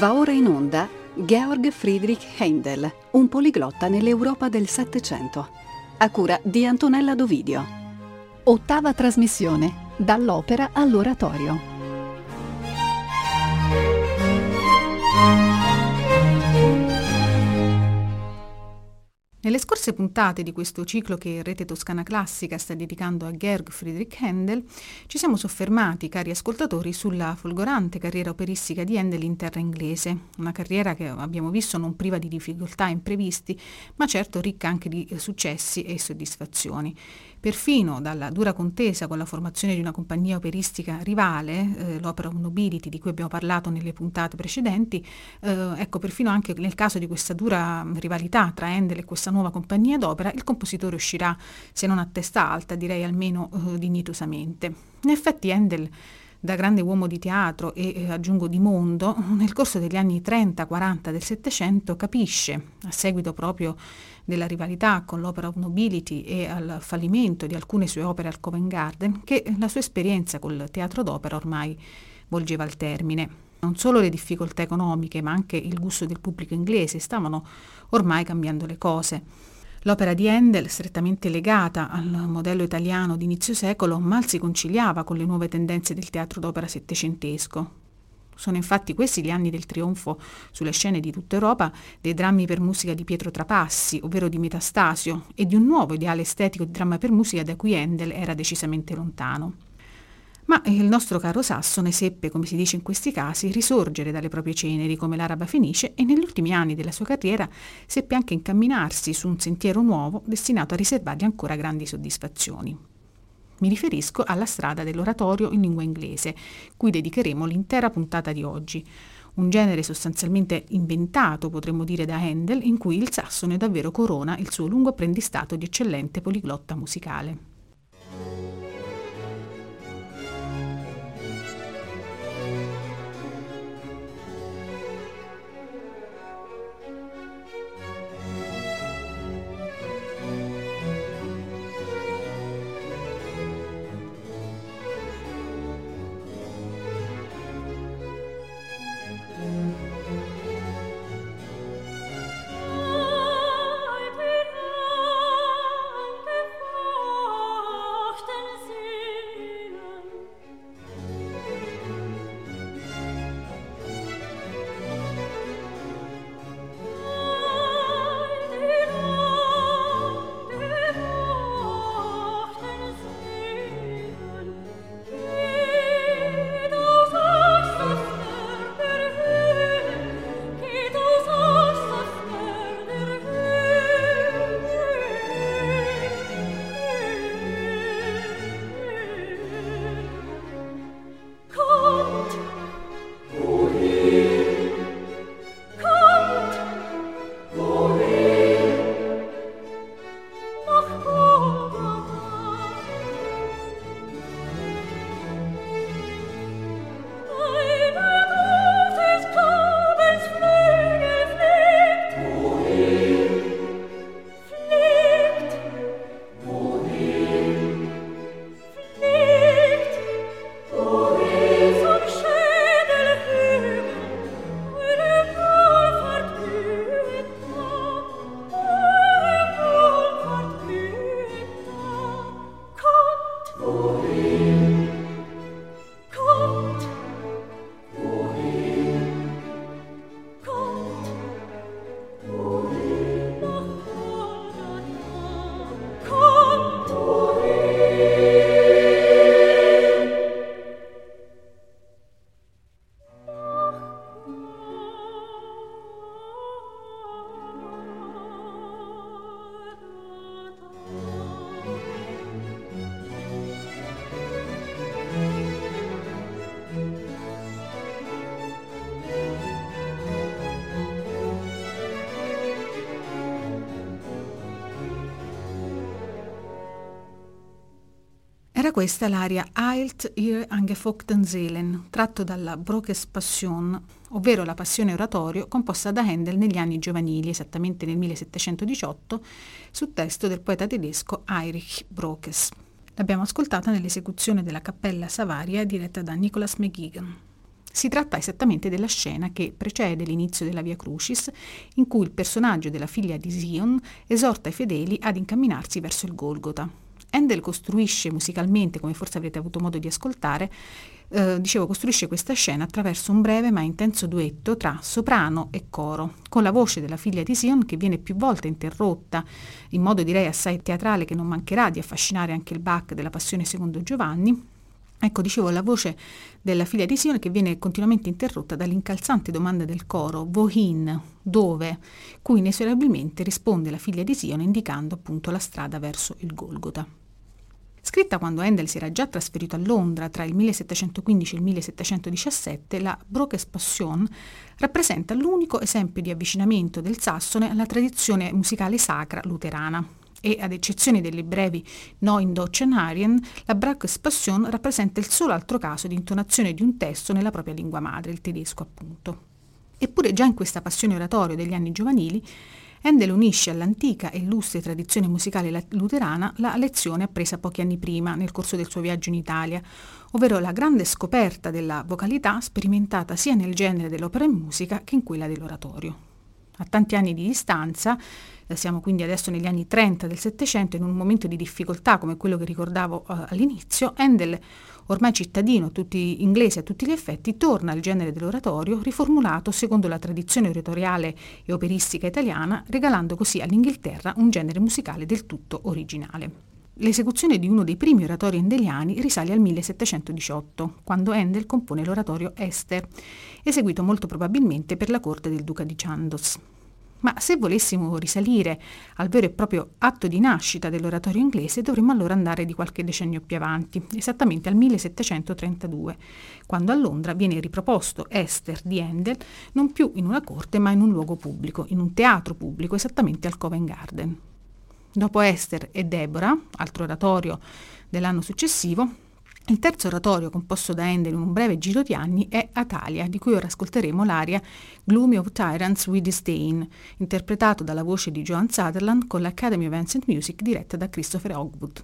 Va ora in onda Georg Friedrich Händel, un poliglotta nell'Europa del Settecento, a cura di Antonella Dovidio. Ottava trasmissione, dall'opera all'oratorio. Nelle scorse puntate di questo ciclo che Rete Toscana Classica sta dedicando a Georg Friedrich Händel, ci siamo soffermati, cari ascoltatori, sulla folgorante carriera operistica di Händel in terra inglese, una carriera che abbiamo visto non priva di difficoltà imprevisti, ma certo ricca anche di successi e soddisfazioni. Perfino dalla dura contesa con la formazione di una compagnia operistica rivale, eh, l'Opera Nobility di cui abbiamo parlato nelle puntate precedenti, eh, ecco perfino anche nel caso di questa dura rivalità tra Handel e questa nuova compagnia d'opera, il compositore uscirà, se non a testa alta, direi almeno eh, dignitosamente. In effetti Handel da grande uomo di teatro e eh, aggiungo di mondo, nel corso degli anni 30-40 del Settecento capisce, a seguito proprio della rivalità con l'opera of Nobility e al fallimento di alcune sue opere al Covent Garden, che la sua esperienza col teatro d'opera ormai volgeva al termine. Non solo le difficoltà economiche, ma anche il gusto del pubblico inglese stavano ormai cambiando le cose. L'opera di Handel, strettamente legata al modello italiano di inizio secolo, mal si conciliava con le nuove tendenze del teatro d'opera settecentesco. Sono infatti questi gli anni del trionfo sulle scene di tutta Europa dei drammi per musica di Pietro Trapassi, ovvero di Metastasio, e di un nuovo ideale estetico di dramma per musica da cui Handel era decisamente lontano. Ma il nostro caro Sassone seppe, come si dice in questi casi, risorgere dalle proprie ceneri come l'araba fenice e negli ultimi anni della sua carriera seppe anche incamminarsi su un sentiero nuovo destinato a riservargli ancora grandi soddisfazioni. Mi riferisco alla strada dell'oratorio in lingua inglese, cui dedicheremo l'intera puntata di oggi, un genere sostanzialmente inventato, potremmo dire, da Handel, in cui il sassone davvero corona il suo lungo apprendistato di eccellente poliglotta musicale. Era questa l'aria Eilt ihr angefochten Seelen, tratto dalla Brokes Passion, ovvero la passione oratorio, composta da Handel negli anni giovanili, esattamente nel 1718, su testo del poeta tedesco Heinrich Brokes. L'abbiamo ascoltata nell'esecuzione della Cappella Savaria diretta da Nicholas McGeegan. Si tratta esattamente della scena che precede l'inizio della Via Crucis, in cui il personaggio della figlia di Sion esorta i fedeli ad incamminarsi verso il Golgota. Handel costruisce musicalmente, come forse avrete avuto modo di ascoltare, eh, dicevo, costruisce questa scena attraverso un breve ma intenso duetto tra soprano e coro, con la voce della figlia di Sion che viene più volte interrotta, in modo direi assai teatrale che non mancherà di affascinare anche il Bach della Passione secondo Giovanni, Ecco, dicevo, la voce della figlia di Sione che viene continuamente interrotta dall'incalzante domanda del coro, Wohin, dove, cui inesorabilmente risponde la figlia di Sione indicando appunto la strada verso il Golgota. Scritta quando Handel si era già trasferito a Londra tra il 1715 e il 1717, la Brockes Passion rappresenta l'unico esempio di avvicinamento del sassone alla tradizione musicale sacra luterana e ad eccezione delle brevi No in Arien, la Brachs Passion rappresenta il solo altro caso di intonazione di un testo nella propria lingua madre, il tedesco appunto. Eppure già in questa passione oratorio degli anni giovanili, Handel unisce all'antica e illustre tradizione musicale luterana la lezione appresa pochi anni prima nel corso del suo viaggio in Italia, ovvero la grande scoperta della vocalità sperimentata sia nel genere dell'opera in musica che in quella dell'oratorio. A tanti anni di distanza, eh, siamo quindi adesso negli anni 30 del Settecento, in un momento di difficoltà come quello che ricordavo uh, all'inizio, Handel, ormai cittadino tutti, inglese a tutti gli effetti, torna al genere dell'oratorio riformulato secondo la tradizione oratoriale e operistica italiana, regalando così all'Inghilterra un genere musicale del tutto originale. L'esecuzione di uno dei primi oratori endeliani risale al 1718, quando Handel compone l'oratorio Esther, eseguito molto probabilmente per la corte del duca di Chandos. Ma se volessimo risalire al vero e proprio atto di nascita dell'oratorio inglese, dovremmo allora andare di qualche decennio più avanti, esattamente al 1732, quando a Londra viene riproposto Esther di Handel non più in una corte ma in un luogo pubblico, in un teatro pubblico, esattamente al Covent Garden. Dopo Esther e Deborah, altro oratorio dell'anno successivo, il terzo oratorio composto da Handel in un breve giro di anni è Atalia, di cui ora ascolteremo l'aria Gloomy of Tyrants with Disdain, interpretato dalla voce di Joan Sutherland con l'Academy of Ancient Music diretta da Christopher Hogwood.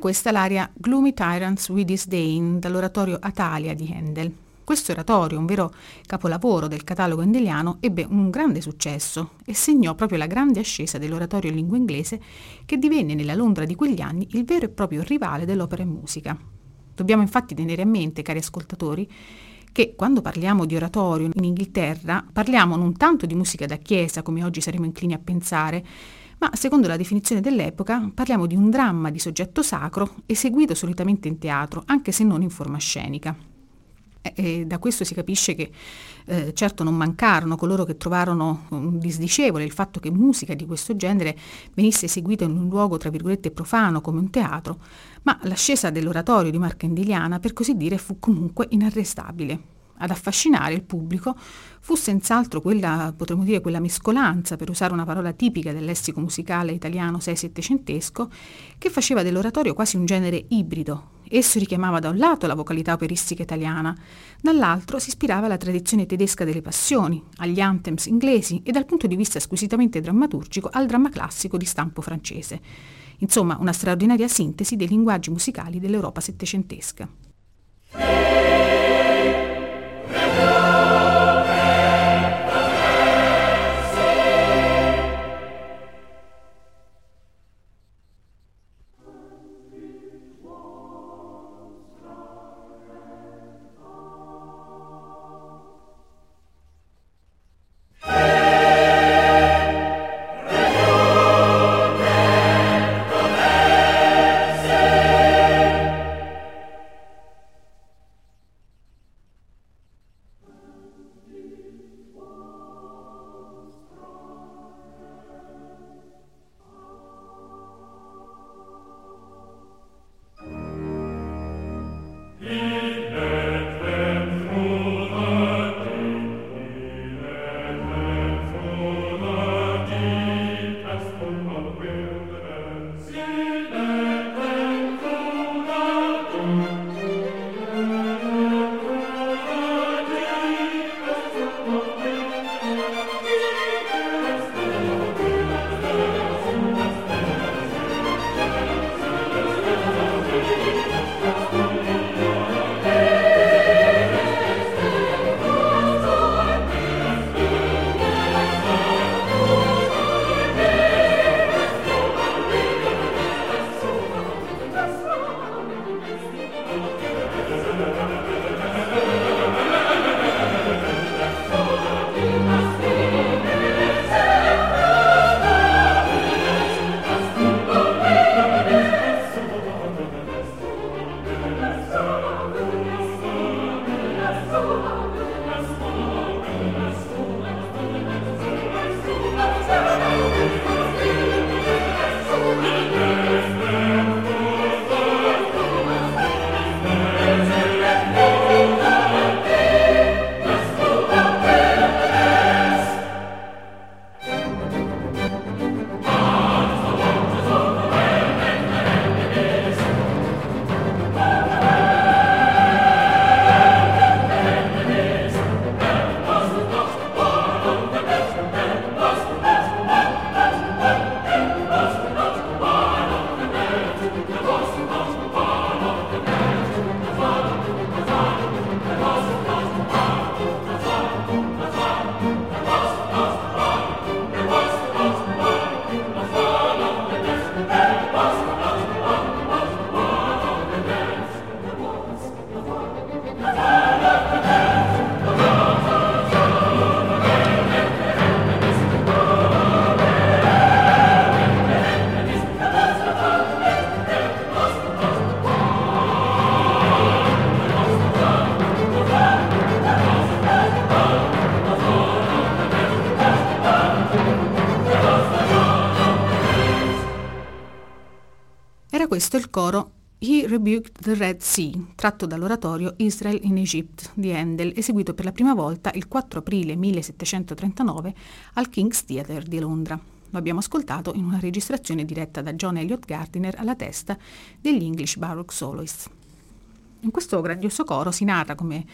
Questa l'aria Gloomy Tyrants We Disdain dall'oratorio Atalia di Handel. Questo oratorio, un vero capolavoro del catalogo endeliano, ebbe un grande successo e segnò proprio la grande ascesa dell'oratorio in lingua inglese che divenne nella Londra di quegli anni il vero e proprio rivale dell'opera in musica. Dobbiamo infatti tenere a mente, cari ascoltatori, che quando parliamo di oratorio in Inghilterra parliamo non tanto di musica da chiesa, come oggi saremo inclini a pensare, ma secondo la definizione dell'epoca parliamo di un dramma di soggetto sacro eseguito solitamente in teatro, anche se non in forma scenica. E da questo si capisce che eh, certo non mancarono coloro che trovarono um, disdicevole il fatto che musica di questo genere venisse eseguita in un luogo tra virgolette profano come un teatro, ma l'ascesa dell'oratorio di Marca Indiliana per così dire fu comunque inarrestabile. Ad affascinare il pubblico fu senz'altro quella, potremmo dire, quella mescolanza, per usare una parola tipica del lessico musicale italiano 6-700, che faceva dell'oratorio quasi un genere ibrido. Esso richiamava da un lato la vocalità operistica italiana, dall'altro si ispirava alla tradizione tedesca delle passioni, agli anthems inglesi e dal punto di vista squisitamente drammaturgico al dramma classico di stampo francese. Insomma, una straordinaria sintesi dei linguaggi musicali dell'Europa settecentesca. Coro He Rebuked the Red Sea, tratto dall'oratorio Israel in Egypt di Handel, eseguito per la prima volta il 4 aprile 1739 al King's Theatre di Londra. Lo abbiamo ascoltato in una registrazione diretta da John Elliott Gardiner alla testa degli English Baroque Soloists. In questo grandioso coro si narra, come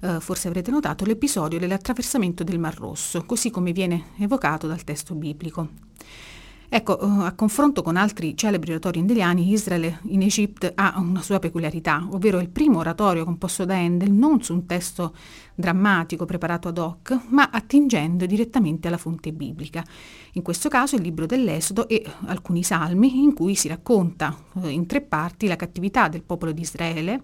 eh, forse avrete notato, l'episodio dell'attraversamento del Mar Rosso, così come viene evocato dal testo biblico. Ecco, eh, a confronto con altri celebri oratori endeliani, Israele in Egitto ha una sua peculiarità, ovvero il primo oratorio composto da Handel non su un testo drammatico preparato ad hoc, ma attingendo direttamente alla fonte biblica. In questo caso il libro dell'Esodo e alcuni salmi in cui si racconta eh, in tre parti la cattività del popolo di Israele,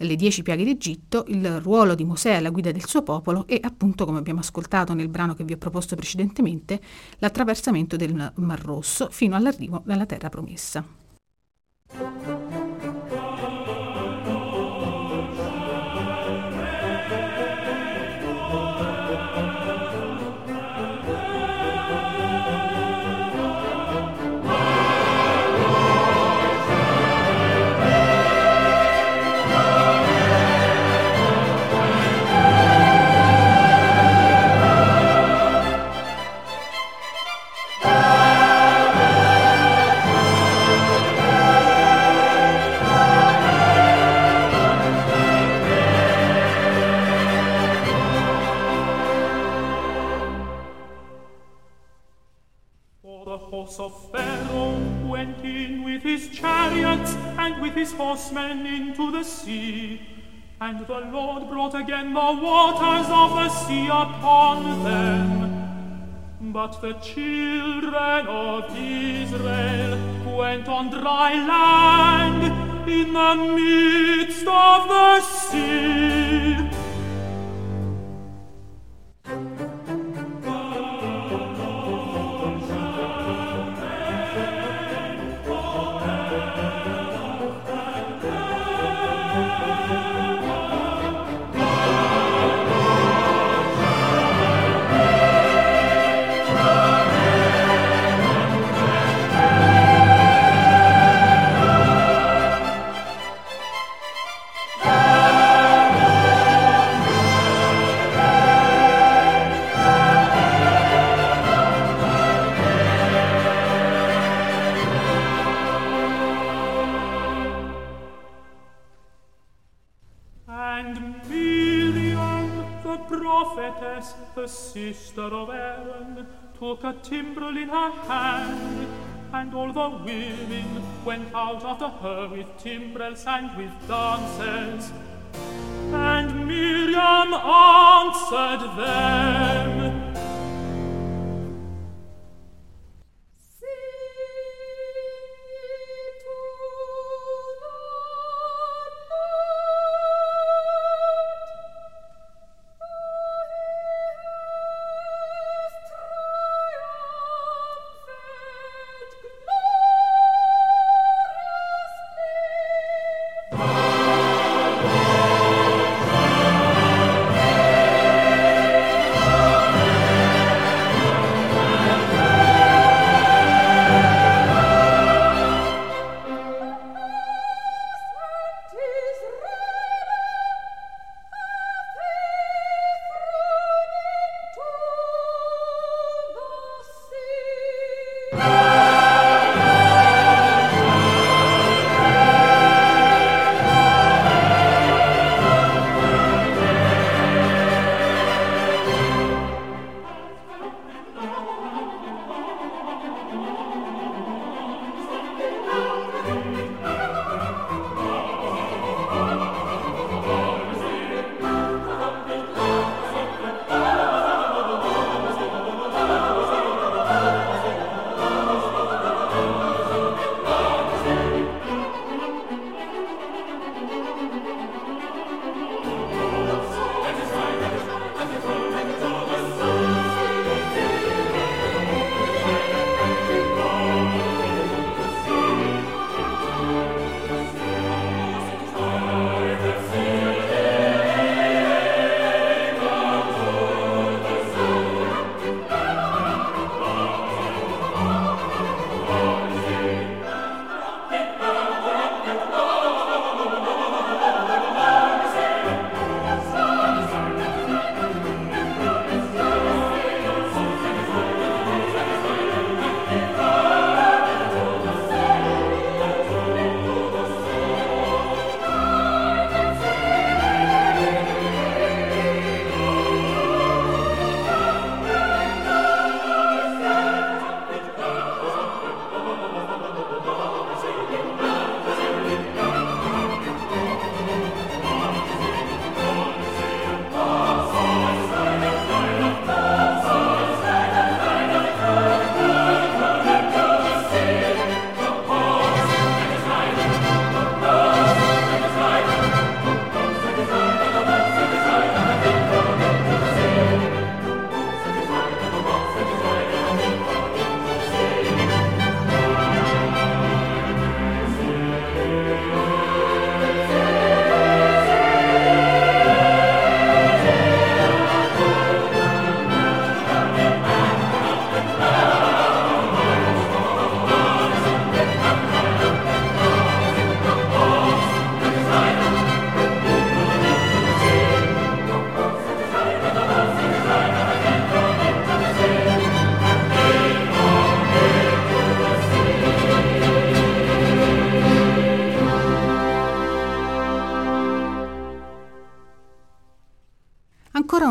le dieci piaghe d'Egitto, il ruolo di Mosè alla guida del suo popolo e appunto, come abbiamo ascoltato nel brano che vi ho proposto precedentemente, l'attraversamento del Mar Rosso fino all'arrivo alla terra promessa. Horsemen into the sea. And the Lord brought again the waters of the sea upon them. But the children of Israel went on dry land in the midst of the sea. took a timbrel in her hand, and all the women went out after her with timbrels and with dances. And Miriam answered them,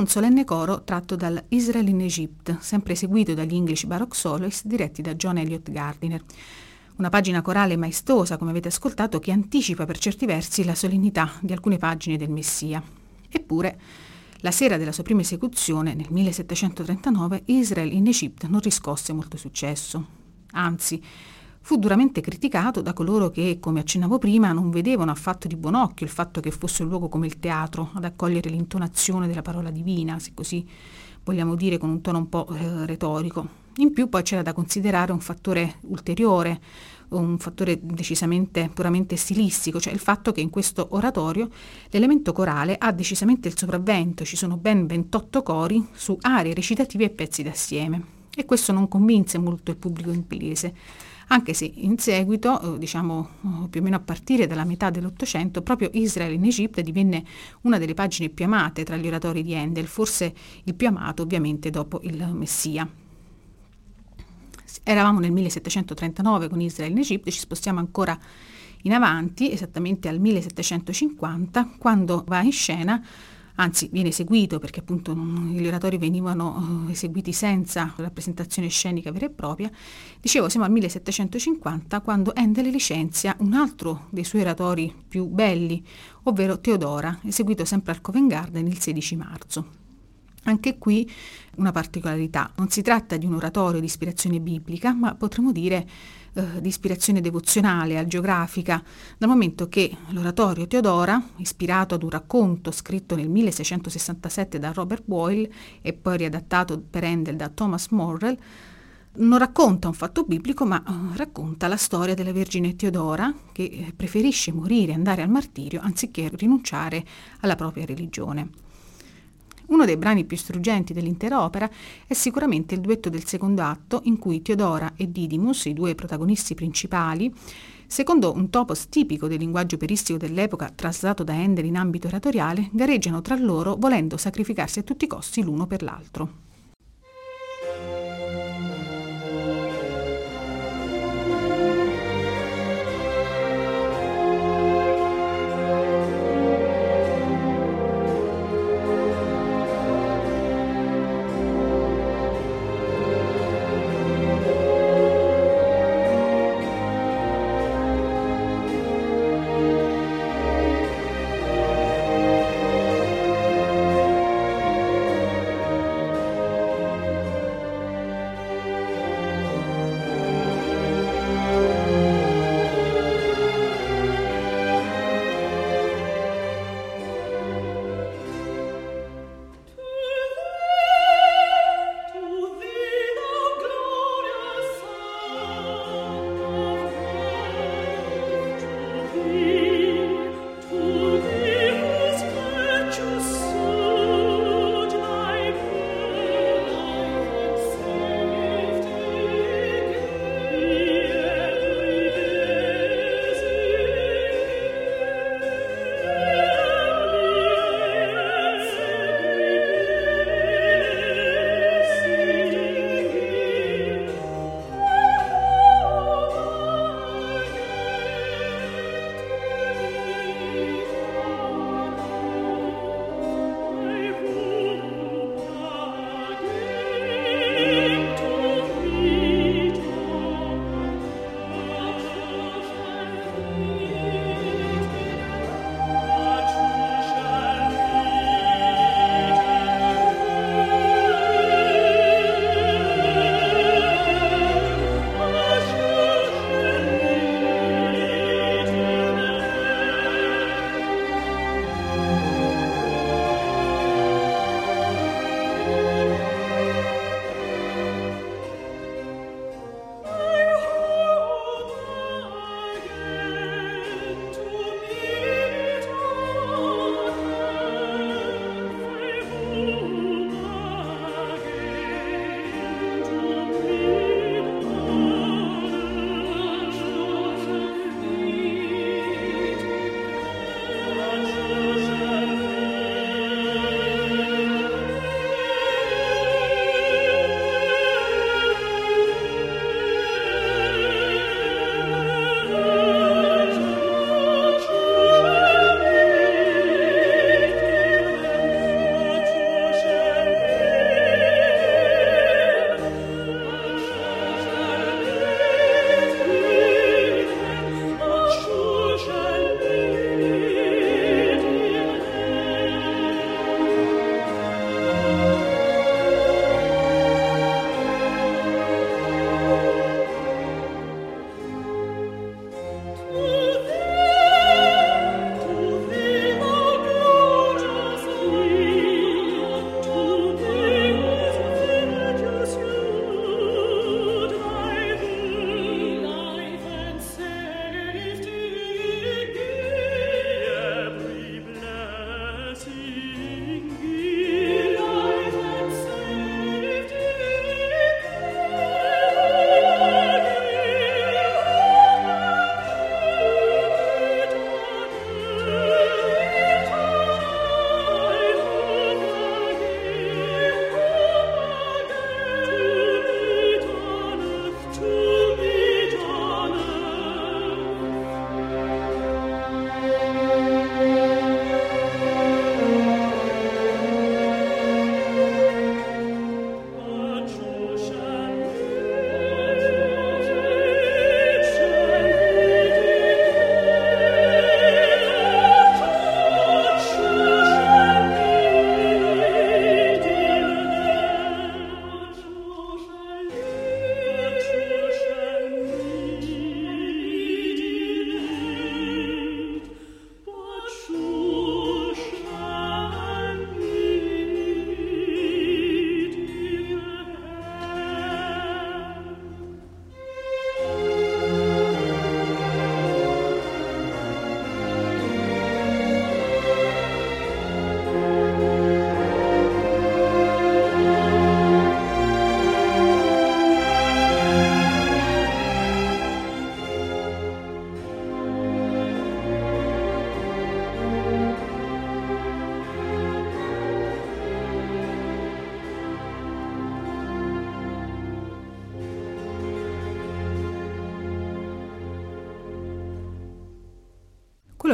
solenne coro tratto dal Israel in Egypt, sempre eseguito dagli English Baroque Soloist diretti da John Elliott Gardiner. Una pagina corale maestosa, come avete ascoltato, che anticipa per certi versi la solennità di alcune pagine del Messia. Eppure, la sera della sua prima esecuzione, nel 1739, Israel in Egypt non riscosse molto successo. Anzi, fu duramente criticato da coloro che, come accennavo prima, non vedevano affatto di buon occhio il fatto che fosse un luogo come il teatro ad accogliere l'intonazione della parola divina, se così vogliamo dire con un tono un po' eh, retorico. In più poi c'era da considerare un fattore ulteriore, un fattore decisamente puramente stilistico, cioè il fatto che in questo oratorio l'elemento corale ha decisamente il sopravvento, ci sono ben 28 cori su aree recitative e pezzi d'assieme. E questo non convinse molto il pubblico inglese, anche se in seguito, eh, diciamo eh, più o meno a partire dalla metà dell'Ottocento, proprio Israele in Egitto divenne una delle pagine più amate tra gli oratori di Handel, forse il più amato ovviamente dopo il Messia. Eravamo nel 1739 con Israele in Egitto, ci spostiamo ancora in avanti, esattamente al 1750, quando va in scena anzi viene eseguito perché appunto gli oratori venivano uh, eseguiti senza rappresentazione scenica vera e propria, dicevo siamo al 1750 quando Handel licenzia un altro dei suoi oratori più belli, ovvero Teodora, eseguito sempre al Covent Garden il 16 marzo. Anche qui una particolarità, non si tratta di un oratorio di ispirazione biblica, ma potremmo dire eh, di ispirazione devozionale, agiografica, dal momento che l'oratorio Teodora, ispirato ad un racconto scritto nel 1667 da Robert Boyle e poi riadattato per Handel da Thomas Morrell, non racconta un fatto biblico, ma uh, racconta la storia della Vergine Teodora che eh, preferisce morire e andare al martirio anziché rinunciare alla propria religione. Uno dei brani più struggenti dell'intera opera è sicuramente il duetto del secondo atto in cui Teodora e Didymus, i due protagonisti principali, secondo un topos tipico del linguaggio operistico dell'epoca traslato da Handel in ambito oratoriale, gareggiano tra loro volendo sacrificarsi a tutti i costi l'uno per l'altro.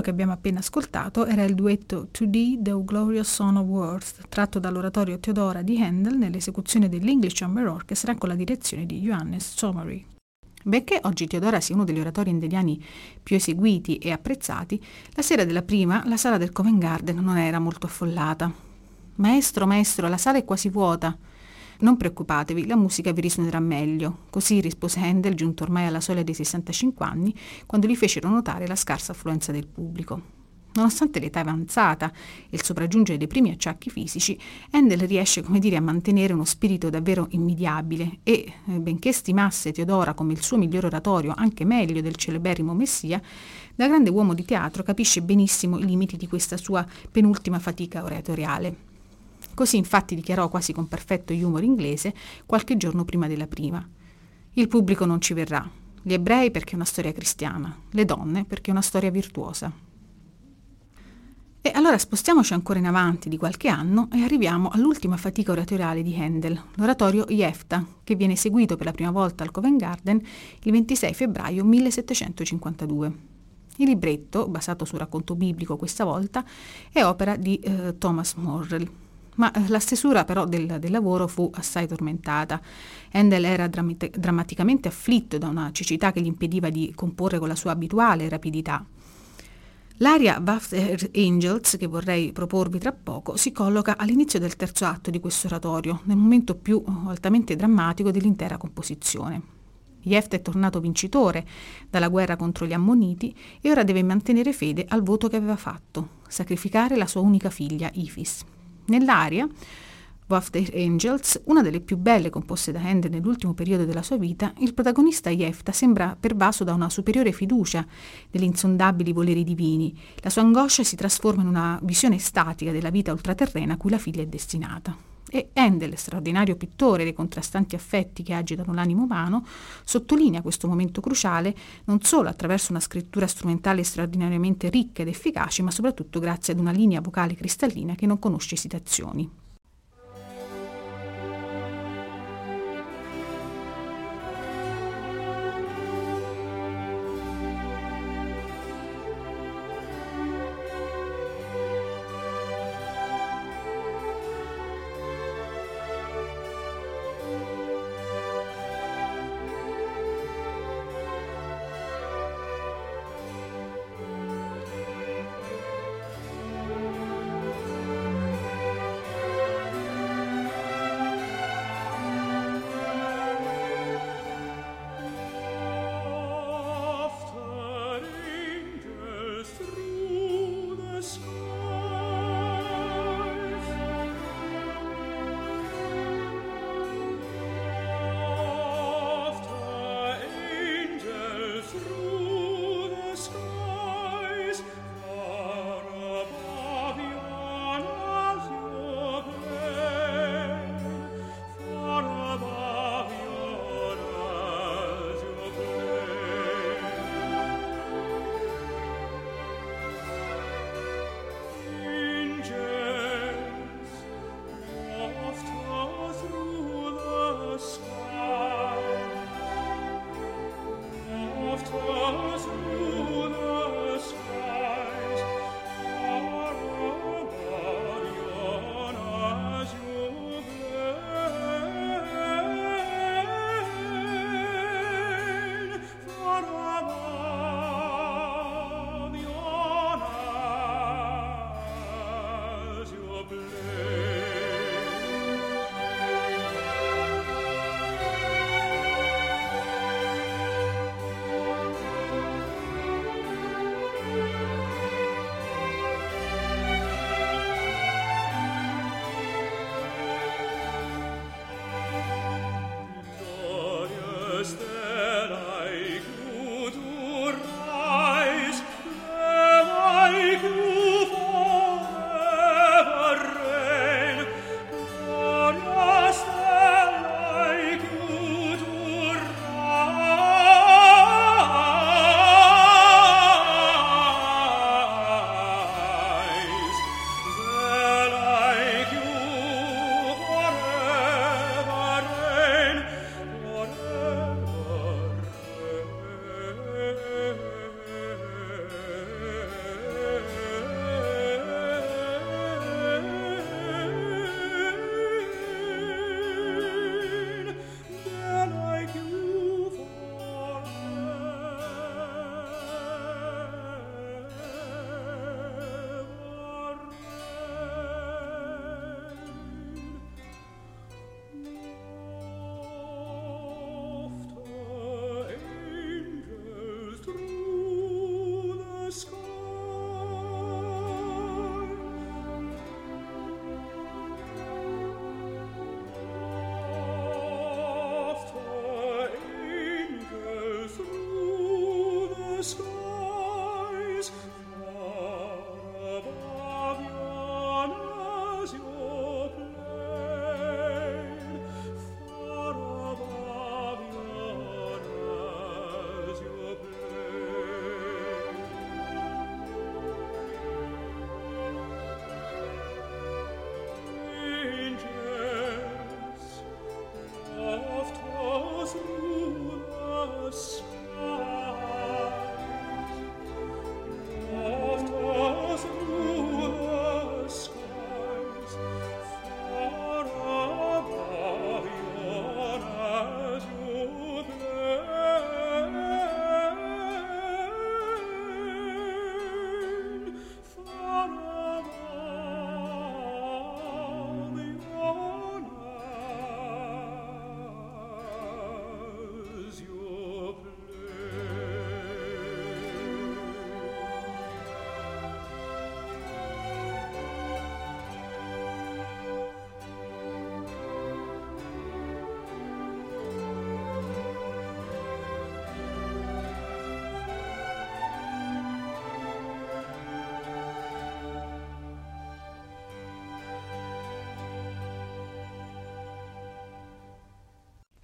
Che abbiamo appena ascoltato era il duetto To Thee, the Glorious Son of Worth, tratto dall'oratorio Teodora di Handel nell'esecuzione dell'English Chamber Orchestra con la direzione di Johannes Sommery. Benché oggi Teodora sia uno degli oratori indeliani più eseguiti e apprezzati, la sera della prima la sala del Covent Garden non era molto affollata. Maestro, maestro, la sala è quasi vuota. Non preoccupatevi, la musica vi risuonerà meglio. Così rispose Handel, giunto ormai alla soglia dei 65 anni, quando gli fecero notare la scarsa affluenza del pubblico. Nonostante l'età avanzata e il sopraggiungere dei primi acciacchi fisici, Handel riesce, come dire, a mantenere uno spirito davvero invidiabile e, eh, benché stimasse Teodora come il suo miglior oratorio, anche meglio del celeberrimo Messia, da grande uomo di teatro capisce benissimo i limiti di questa sua penultima fatica oratoriale. Così infatti dichiarò quasi con perfetto humor inglese qualche giorno prima della prima. Il pubblico non ci verrà, gli ebrei perché è una storia cristiana, le donne perché è una storia virtuosa. E allora spostiamoci ancora in avanti di qualche anno e arriviamo all'ultima fatica oratoriale di Handel, l'oratorio Jefta, che viene eseguito per la prima volta al Covent Garden il 26 febbraio 1752. Il libretto, basato sul racconto biblico questa volta, è opera di eh, Thomas Morrell. Ma eh, la stesura però del, del, lavoro fu assai tormentata. Handel era drammate, drammaticamente afflitto da una cecità che gli impediva di comporre con la sua abituale rapidità. L'aria Waft Angels, che vorrei proporvi tra poco, si colloca all'inizio del terzo atto di questo oratorio, nel momento più altamente drammatico dell'intera composizione. Jefta è tornato vincitore dalla guerra contro gli Ammoniti e ora deve mantenere fede al voto che aveva fatto, sacrificare la sua unica figlia, Ifis. Nell'aria Waft Angels, una delle più belle composte da Handel nell'ultimo periodo della sua vita, il protagonista Jefta sembra pervaso da una superiore fiducia degli insondabili voleri divini. La sua angoscia si trasforma in una visione statica della vita ultraterrena a cui la figlia è destinata. E Handel, straordinario pittore dei contrastanti affetti che agitano l'animo umano, sottolinea questo momento cruciale non solo attraverso una scrittura strumentale straordinariamente ricca ed efficace, ma soprattutto grazie ad una linea vocale cristallina che non conosce esitazioni.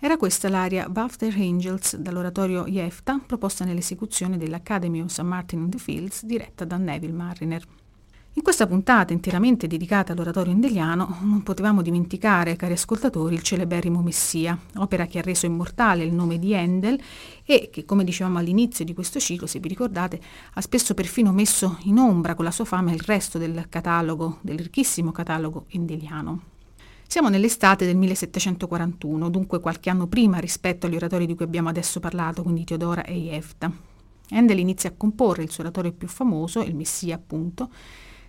Era questa l'aria Wafter Angels dall'oratorio Jefta, proposta nell'esecuzione dell'Academy of St. Martin in the Fields, diretta da Neville Mariner. In questa puntata interamente dedicata all'oratorio indeliano non potevamo dimenticare, cari ascoltatori, il celeberrimo Messia, opera che ha reso immortale il nome di Handel e che, come dicevamo all'inizio di questo ciclo, se vi ricordate, ha spesso perfino messo in ombra con la sua fama il resto del catalogo, del ricchissimo catalogo indeliano. Siamo nell'estate del 1741, dunque qualche anno prima rispetto agli oratori di cui abbiamo adesso parlato, quindi Teodora e Jefta. Handel inizia a comporre il suo oratorio più famoso, il Messia appunto,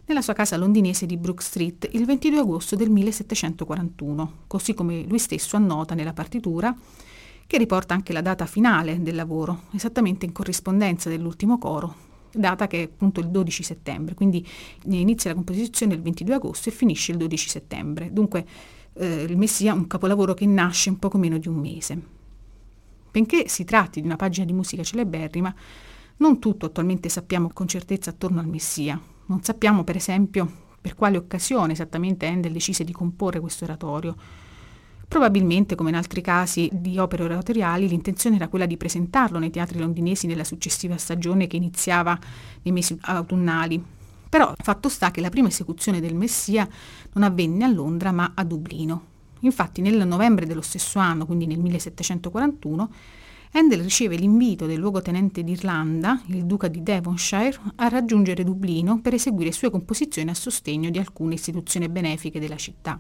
nella sua casa londinese di Brook Street il 22 agosto del 1741, così come lui stesso annota nella partitura, che riporta anche la data finale del lavoro, esattamente in corrispondenza dell'ultimo coro, data che è appunto il 12 settembre, quindi inizia la composizione il 22 agosto e finisce il 12 settembre. Dunque eh, il Messia è un capolavoro che nasce in poco meno di un mese. Benché si tratti di una pagina di musica celeberrima, non tutto attualmente sappiamo con certezza attorno al Messia. Non sappiamo, per esempio, per quale occasione esattamente Handel decise di comporre questo oratorio. Probabilmente, come in altri casi di opere oratoriali, l'intenzione era quella di presentarlo nei teatri londinesi nella successiva stagione che iniziava nei mesi autunnali. Però fatto sta che la prima esecuzione del Messia non avvenne a Londra ma a Dublino. Infatti nel novembre dello stesso anno, quindi nel 1741, Handel riceve l'invito del luogotenente d'Irlanda, il duca di Devonshire, a raggiungere Dublino per eseguire sue composizioni a sostegno di alcune istituzioni benefiche della città.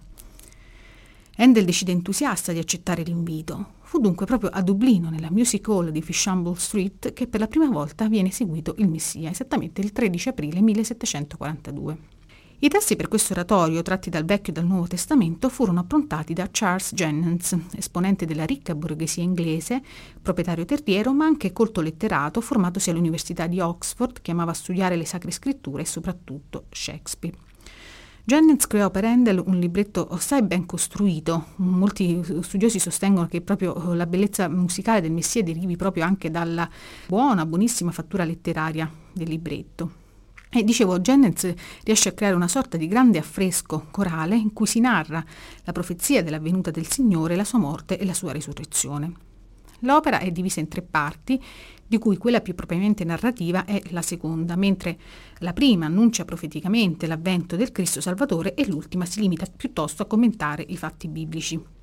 Handel decide entusiasta di accettare l'invito. Fu dunque proprio a Dublino, nella Music Hall di Fishamble Street, che per la prima volta viene eseguito il Messia, esattamente il 13 aprile 1742. I testi per questo oratorio, tratti dal Vecchio e dal Nuovo Testamento, furono approntati da Charles Jennings, esponente della ricca borghesia inglese, proprietario terriero, ma anche colto letterato, formatosi all'Università di Oxford, che amava studiare le sacre scritture e soprattutto Shakespeare. Jennings creò per Handel un libretto assai ben costruito. Molti studiosi sostengono che proprio la bellezza musicale del Messia derivi proprio anche dalla buona, buonissima fattura letteraria del libretto. E dicevo, Jennings riesce a creare una sorta di grande affresco corale in cui si narra la profezia della venuta del Signore, la sua morte e la sua risurrezione. L'opera è divisa in tre parti, di cui quella più propriamente narrativa è la seconda, mentre la prima annuncia profeticamente l'avvento del Cristo Salvatore e l'ultima si limita piuttosto a commentare i fatti biblici.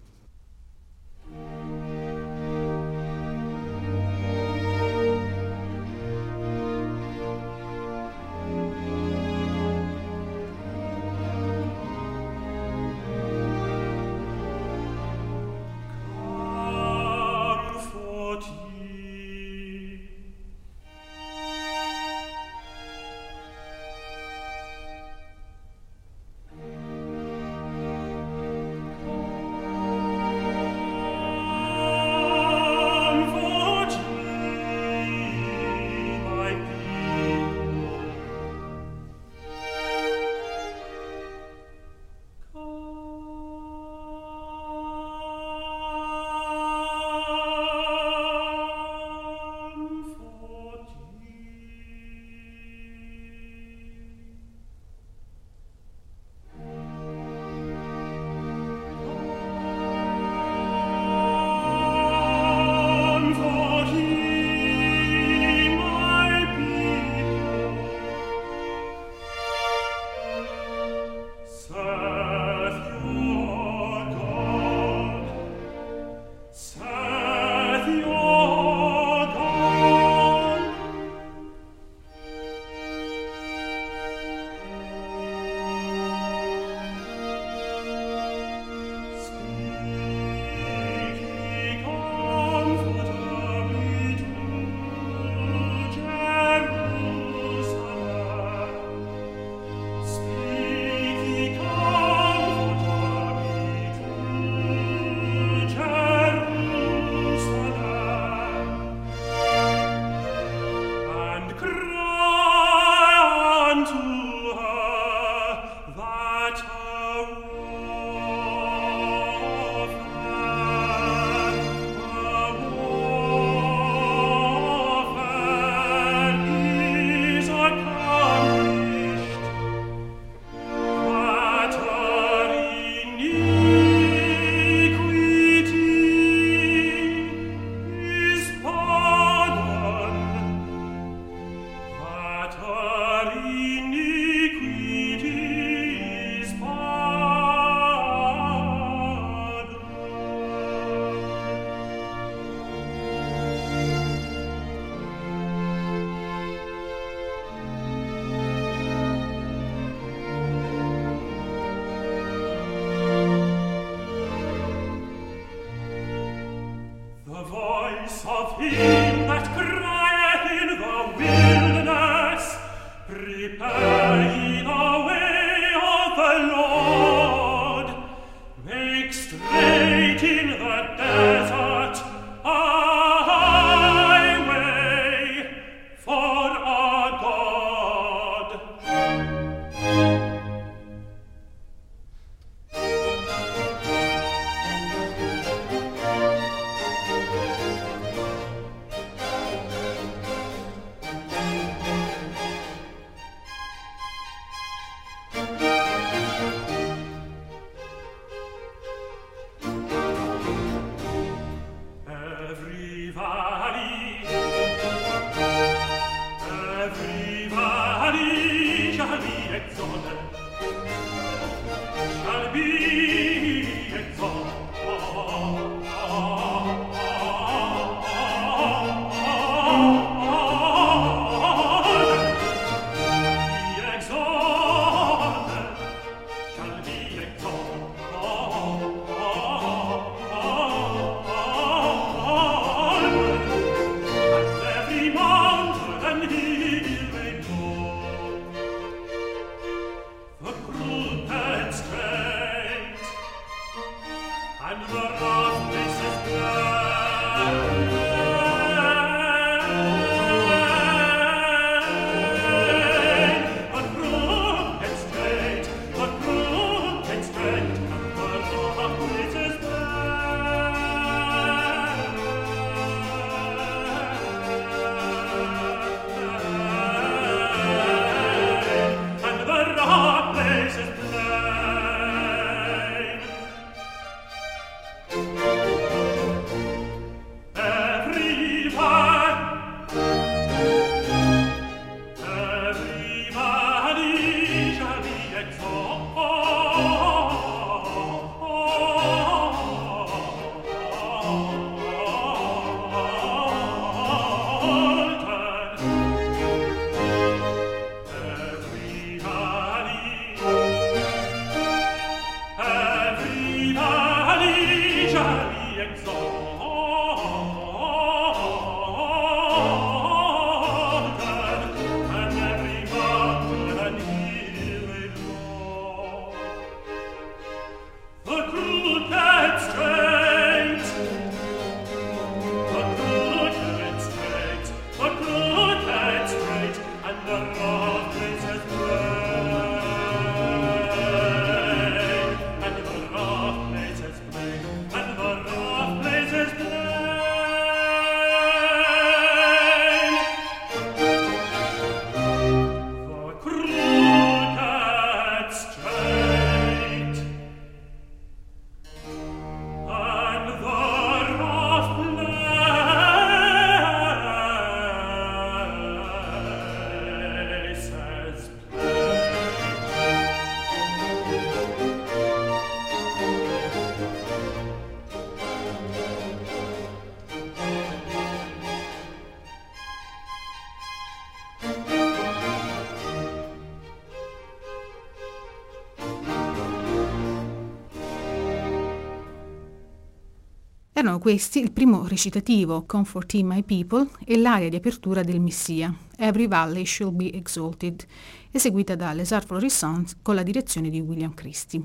Questi il primo recitativo, Comforting My People, e l'aria di apertura del Messia, Every Valley Shall Be Exalted, eseguita da Les Arts Florissants con la direzione di William Christie.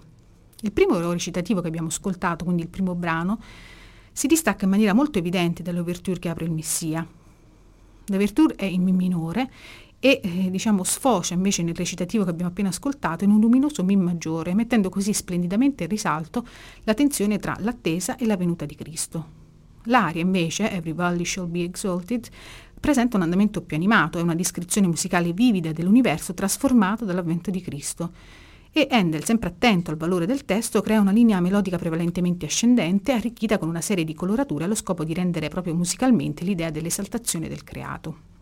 Il primo recitativo che abbiamo ascoltato, quindi il primo brano, si distacca in maniera molto evidente dall'ouverture che apre il Messia. L'ouverture è in Mi minore e eh, diciamo sfocia invece nel recitativo che abbiamo appena ascoltato in un luminoso Mi maggiore, mettendo così splendidamente in risalto la tensione tra l'attesa e la venuta di Cristo. L'aria invece, Every Valley Shall Be Exalted, presenta un andamento più animato, è una descrizione musicale vivida dell'universo trasformato dall'avvento di Cristo. E Handel, sempre attento al valore del testo, crea una linea melodica prevalentemente ascendente, arricchita con una serie di colorature allo scopo di rendere proprio musicalmente l'idea dell'esaltazione del creato.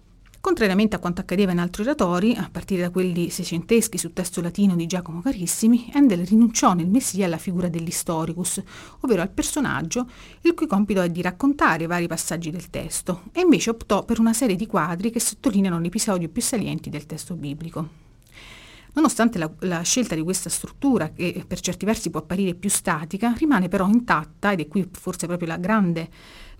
Contrariamente a quanto accadeva in altri oratori, a partire da quelli seicenteschi su testo latino di Giacomo Carissimi, Handel rinunciò nel Messia alla figura dell'historicus, ovvero al personaggio il cui compito è di raccontare vari passaggi del testo, e invece optò per una serie di quadri che sottolineano gli episodi più salienti del testo biblico. Nonostante la, la, scelta di questa struttura, che per certi versi può apparire più statica, rimane però intatta, ed è qui forse proprio la grande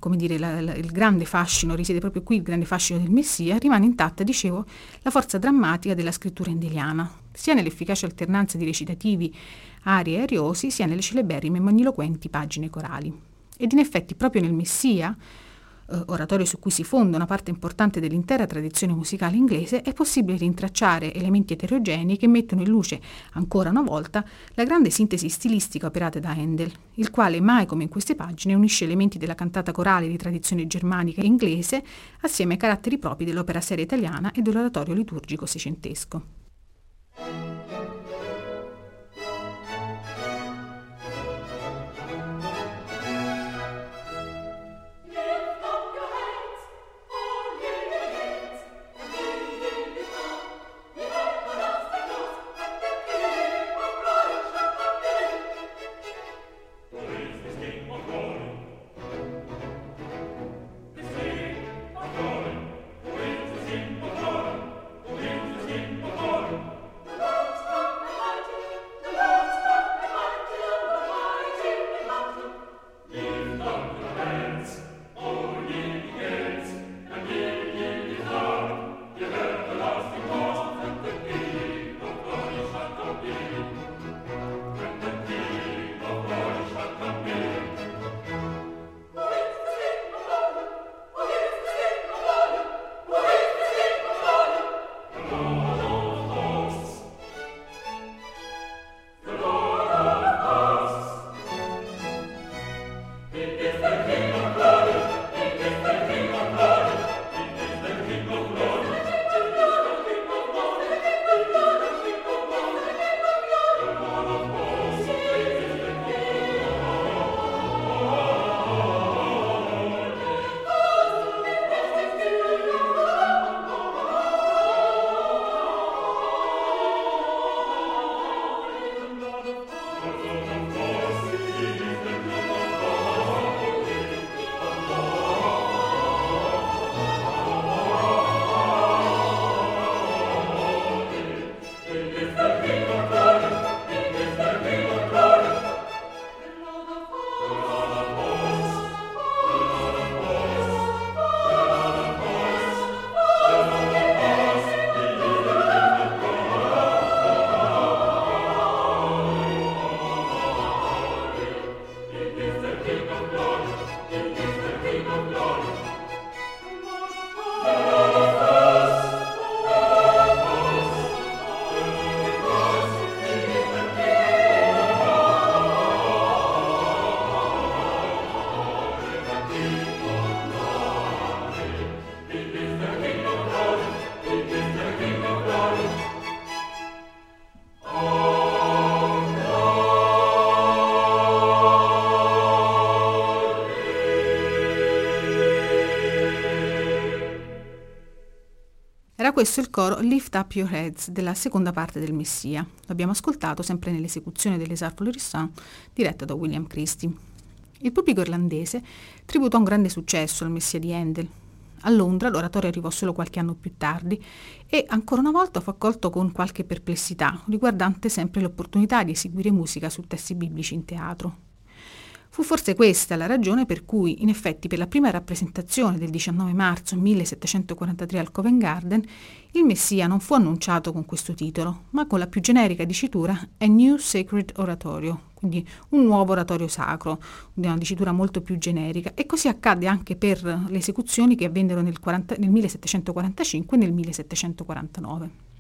come dire, la, la, il grande fascino, risiede proprio qui il grande fascino del Messia, rimane intatta, dicevo, la forza drammatica della scrittura endeliana, sia nell'efficace alternanza di recitativi, arie e ariosi, sia nelle celeberrime e magniloquenti pagine corali. Ed in effetti proprio nel Messia, eh, oratorio su cui si fonda una parte importante dell'intera tradizione musicale inglese, è possibile rintracciare elementi eterogenei che mettono in luce, ancora una volta, la grande sintesi stilistica operata da Handel, il quale mai come in queste pagine unisce elementi della cantata corale di tradizione germanica e inglese assieme ai caratteri propri dell'opera seria italiana e dell'oratorio liturgico seicentesco. Questo il coro Lift Up Your Heads della seconda parte del Messia. L'abbiamo ascoltato sempre nell'esecuzione dell'Esar Florissant diretta da William Christie. Il pubblico irlandese tributò un grande successo al Messia di Handel. A Londra l'oratorio arrivò solo qualche anno più tardi e ancora una volta fu accolto con qualche perplessità riguardante sempre l'opportunità di eseguire musica su testi biblici in teatro. Fu forse questa la ragione per cui, in effetti, per la prima rappresentazione del 19 marzo 1743 al Covent Garden, il Messia non fu annunciato con questo titolo, ma con la più generica dicitura A New Sacred Oratorio, quindi un nuovo oratorio sacro, una dicitura molto più generica. E così accadde anche per le esecuzioni che avvennero nel, 40, nel 1745 e nel 1749.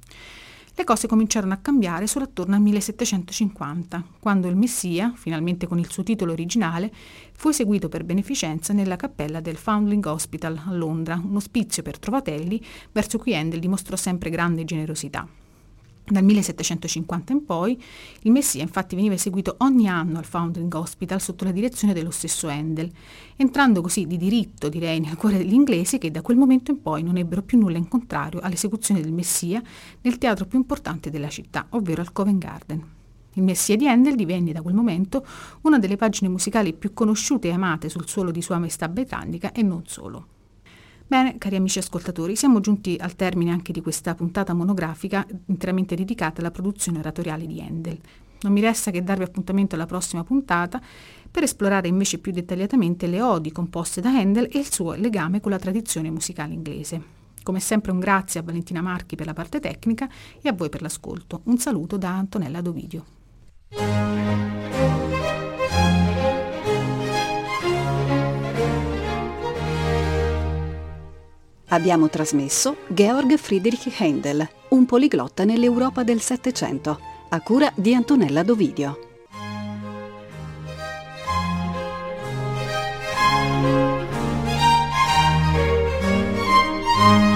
Le cose cominciarono a cambiare solo attorno al 1750, quando il Messia, finalmente con il suo titolo originale, fu eseguito per beneficenza nella cappella del Foundling Hospital a Londra, un ospizio per trovatelli verso cui Handel dimostrò sempre grande generosità. Dal 1750 in poi il Messia infatti veniva eseguito ogni anno al Foundling Hospital sotto la direzione dello stesso Handel, entrando così di diritto, direi, nel cuore degli inglesi che da quel momento in poi non ebbero più nulla in contrario all'esecuzione del Messia nel teatro più importante della città, ovvero al Covent Garden. Il Messia di Handel divenne da quel momento una delle pagine musicali più conosciute e amate sul suolo di Sua Maestà Britannica e non solo. Bene, cari amici ascoltatori, siamo giunti al termine anche di questa puntata monografica interamente dedicata alla produzione oratoriale di Handel. Non mi resta che darvi appuntamento alla prossima puntata per esplorare invece più dettagliatamente le odi composte da Handel e il suo legame con la tradizione musicale inglese. Come sempre un grazie a Valentina Marchi per la parte tecnica e a voi per l'ascolto. Un saluto da Antonella Dovidio. abbiamo trasmesso Georg Friedrich Händel, un poliglotta nell'Europa del Settecento, a cura di Antonella Dovidio. thank